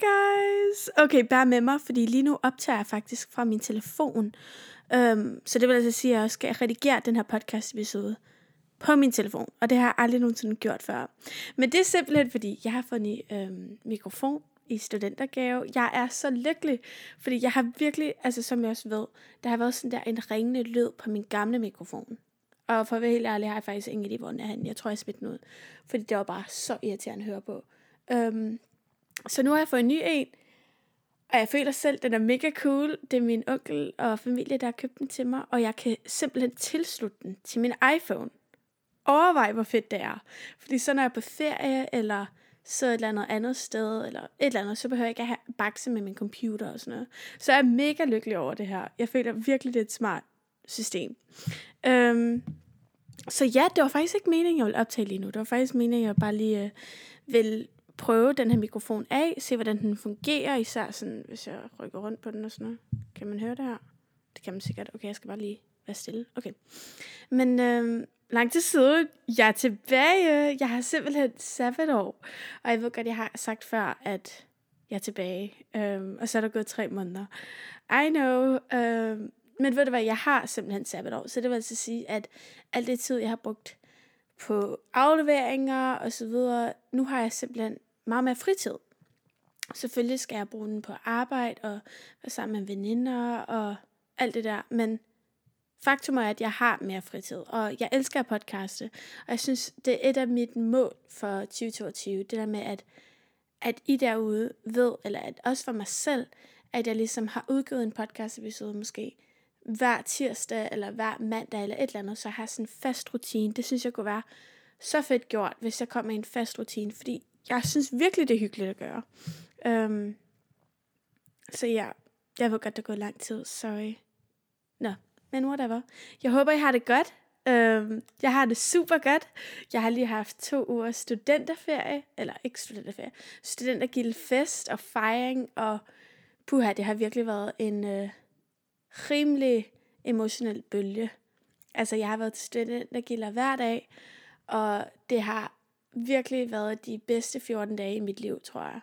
guys! Okay, bær med mig, fordi lige nu optager jeg faktisk fra min telefon. Um, så det vil altså sige, at jeg skal redigere den her podcast episode på min telefon. Og det har jeg aldrig nogensinde gjort før. Men det er simpelthen, fordi jeg har fundet øhm, mikrofon i studentergave. Jeg er så lykkelig, fordi jeg har virkelig, altså som jeg også ved, der har været sådan der en ringende lyd på min gamle mikrofon. Og for at være helt ærlig, har jeg faktisk ingen idé, hvor den er henne. Jeg tror, jeg smidt den ud. Fordi det var bare så irriterende at høre på. Um, så nu har jeg fået en ny en. Og jeg føler selv, at den er mega cool. Det er min onkel og familie, der har købt den til mig. Og jeg kan simpelthen tilslutte den til min iPhone. Overvej, hvor fedt det er. Fordi så når jeg er på ferie, eller så et eller andet andet sted, eller et eller andet, så behøver jeg ikke at have bakse med min computer og sådan noget. Så jeg er mega lykkelig over det her. Jeg føler virkelig, det er et smart system. Øhm, så ja, det var faktisk ikke meningen, jeg ville optage lige nu. Det var faktisk meningen, jeg bare lige øh, vil prøve den her mikrofon af, se hvordan den fungerer, især sådan, hvis jeg rykker rundt på den og sådan noget. Kan man høre det her? Det kan man sikkert. Okay, jeg skal bare lige være stille. Okay. Men øh, lang tid siden, jeg er tilbage. Jeg har simpelthen sabbatår. Og jeg ved godt, jeg har sagt før, at jeg er tilbage. Um, og så er der gået tre måneder. I know. Um, men ved du hvad, jeg har simpelthen sabbatår. Så det vil altså sige, at alt det tid, jeg har brugt på afleveringer og så videre, nu har jeg simpelthen meget mere fritid. Selvfølgelig skal jeg bruge den på arbejde og være sammen med veninder og alt det der, men faktum er, at jeg har mere fritid, og jeg elsker at podcaste, og jeg synes, det er et af mit mål for 2022, det der med, at, at I derude ved, eller at også for mig selv, at jeg ligesom har udgivet en podcast episode måske hver tirsdag, eller hver mandag, eller et eller andet, så har jeg sådan en fast rutine. Det synes jeg kunne være så fedt gjort, hvis jeg kom med en fast rutine, fordi jeg synes virkelig, det er hyggeligt at gøre. Um, så ja, jeg ved godt, der går lang tid, sorry. Øh, nå, men whatever. Jeg håber, I har det godt. Um, jeg har det super godt. Jeg har lige haft to uger studenterferie, eller ikke studenterferie, studentergildfest og fejring, og puha, det har virkelig været en uh, rimelig emotionel bølge. Altså, jeg har været til studentergilder hver dag, og det har virkelig været de bedste 14 dage i mit liv, tror jeg.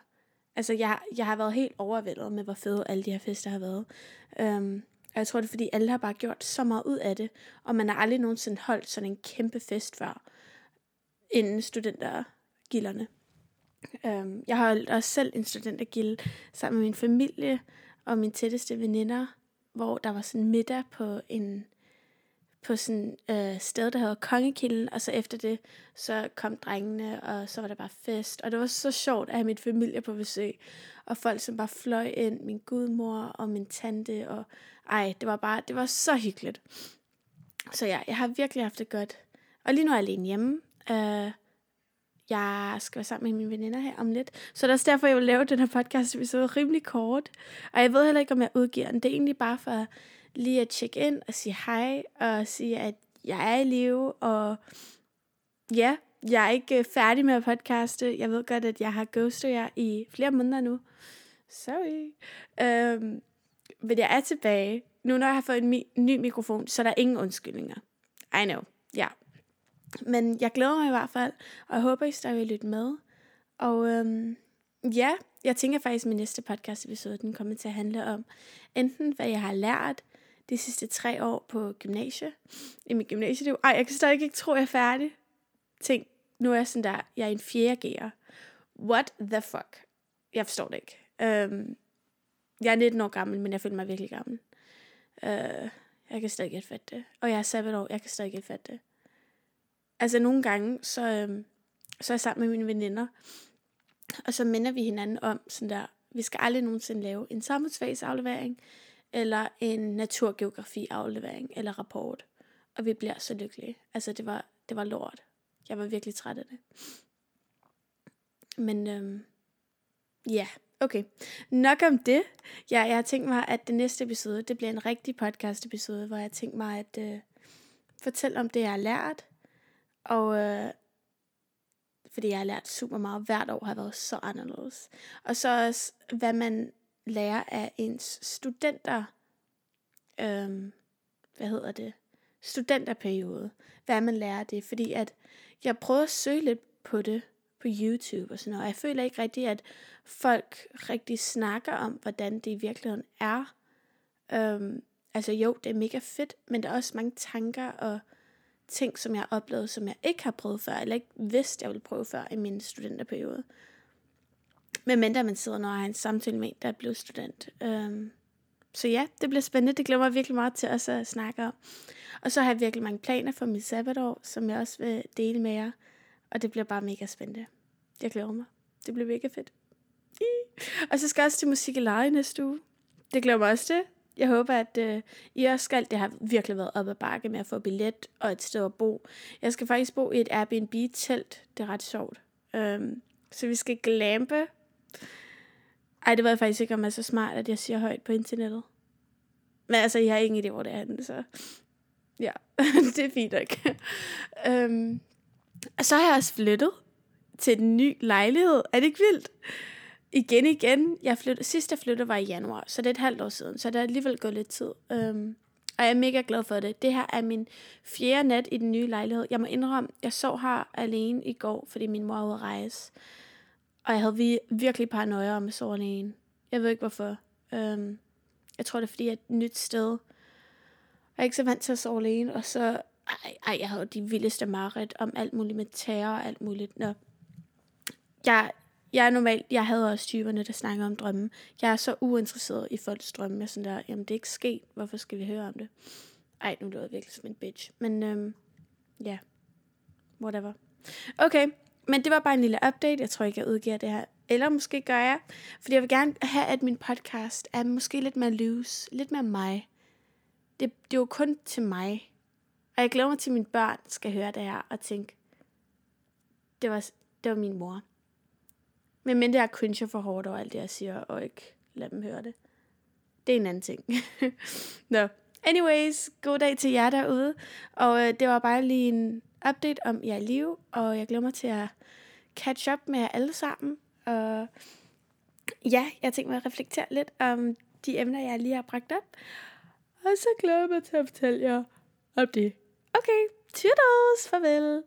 Altså, jeg, jeg har været helt overvældet med, hvor fede alle de her fester har været. Um, og jeg tror, det er, fordi alle har bare gjort så meget ud af det, og man har aldrig nogensinde holdt sådan en kæmpe fest før, inden studentergilderne. Um, jeg har holdt også selv en studentergilde sammen med min familie og mine tætteste veninder, hvor der var sådan middag på en på sådan øh, sted, der hedder Kongekilden, og så efter det, så kom drengene, og så var der bare fest, og det var så sjovt at have min familie på besøg, og folk som bare fløj ind, min gudmor og min tante, og ej, det var bare, det var så hyggeligt. Så ja, jeg har virkelig haft det godt. Og lige nu er jeg alene hjemme. Øh, jeg skal være sammen med mine veninder her om lidt. Så det er også derfor, jeg vil lave den her podcast episode rimelig kort. Og jeg ved heller ikke, om jeg udgiver den. Det er egentlig bare for lige at tjekke ind og sige hej, og sige, at jeg er i live, og ja, jeg er ikke øh, færdig med at podcaste. Jeg ved godt, at jeg har ghostet jer i flere måneder nu. Sorry. Øhm, men jeg er tilbage. Nu når jeg har fået en mi- ny mikrofon, så er der ingen undskyldninger. I know, ja. Yeah. Men jeg glæder mig i hvert fald, og jeg håber, I stadig vil lytte med. Og øhm, ja, jeg tænker faktisk, at min næste podcast episode, den kommer til at handle om enten, hvad jeg har lært, de sidste tre år på gymnasiet, I mit gymnasieliv. Ej, jeg kan stadig ikke tro, at jeg er færdig. Tænk, nu er jeg sådan der, jeg er en fjerde G'er. What the fuck? Jeg forstår det ikke. Um, jeg er 19 år gammel, men jeg føler mig virkelig gammel. Uh, jeg kan stadig ikke fatte det. Og jeg er sabbatår, jeg kan stadig ikke fatte det. Altså nogle gange, så, um, så er jeg sammen med mine veninder, og så minder vi hinanden om sådan der, vi skal aldrig nogensinde lave en samfundsfagsaflevering, eller en naturgeografi-aflevering eller rapport. Og vi bliver så lykkelige. Altså, det var, det var lort. Jeg var virkelig træt af det. Men øhm, ja, okay. Nok om det. Ja, jeg har tænkt mig, at det næste episode, det bliver en rigtig podcast episode, hvor jeg har tænkt mig at øh, fortælle om det, jeg har lært. Og øh, fordi jeg har lært super meget. Hvert år har været så anderledes. Og så også, hvad man lære af ens studenter, øhm, hvad hedder det, studenterperiode, hvad man lærer det, fordi at jeg prøver at søge lidt på det, på YouTube og sådan noget. Og jeg føler ikke rigtigt, at folk rigtig snakker om, hvordan det i virkeligheden er. Øhm, altså jo, det er mega fedt, men der er også mange tanker og ting, som jeg har oplevet, som jeg ikke har prøvet før, eller ikke vidste, jeg ville prøve før i min studenterperiode. Med mindre man sidder, når jeg har en samtale med en, der er blevet student. Øhm, så ja, det bliver spændende. Det glæder mig virkelig meget til også at snakke om. Og så har jeg virkelig mange planer for mit sabbatår, som jeg også vil dele med jer. Og det bliver bare mega spændende. Jeg glæder mig. Det bliver mega fedt. I. Og så skal jeg også til musik i leje næste uge. Det glæder mig også til. Jeg håber, at øh, I også skal. Det har virkelig været op ad bakke med at få billet og et sted at bo. Jeg skal faktisk bo i et Airbnb-telt. Det er ret sjovt. Um, så vi skal glampe. Ej, det ved jeg faktisk ikke, om er så smart, at jeg siger højt på internettet. Men altså, jeg har ingen idé, hvor det er henne, så ja, det er fint nok. øhm, og så har jeg også flyttet til en ny lejlighed. Er det ikke vildt? igen igen. Jeg flyttede, sidst jeg flyttede var i januar, så det er et halvt år siden, så det er alligevel gået lidt tid. Øhm, og jeg er mega glad for det. Det her er min fjerde nat i den nye lejlighed. Jeg må indrømme, jeg sov her alene i går, fordi min mor var ude at rejse. Og jeg havde virkelig paranoia om at sove. Jeg ved ikke hvorfor. Um, jeg tror det er fordi, jeg er et nyt sted. Jeg er ikke så vant til at sove alene, og så... Ej, ej jeg havde de vildeste mareridt om alt muligt med terror og alt muligt. Nå. Jeg, jeg er normalt, jeg havde også typerne, der snakker om drømme. Jeg er så uinteresseret i folks drømme. Jeg er sådan der, jamen det er ikke sket, hvorfor skal vi høre om det? Ej, nu lyder jeg virkelig som en bitch. Men øhm, ja, yeah. whatever. Okay, men det var bare en lille update. Jeg tror ikke, jeg udgiver det her. Eller måske gør jeg. Fordi jeg vil gerne have, at min podcast er måske lidt mere loose. Lidt mere mig. Det, det er jo kun til mig. Og jeg glæder mig til, at mine børn skal høre det her og tænke, det var, det var min mor. Men men det er cringe for hårdt over alt det, jeg siger, og ikke lade dem høre det. Det er en anden ting. Nå, no. anyways, god dag til jer derude. Og øh, det var bare lige en update om jer liv, og jeg glæder mig til at catch up med jer alle sammen. Og ja, jeg tænker mig at reflektere lidt om de emner, jeg lige har bragt op. Og så glæder jeg mig til at fortælle jer om det. Okay, toodles, farvel.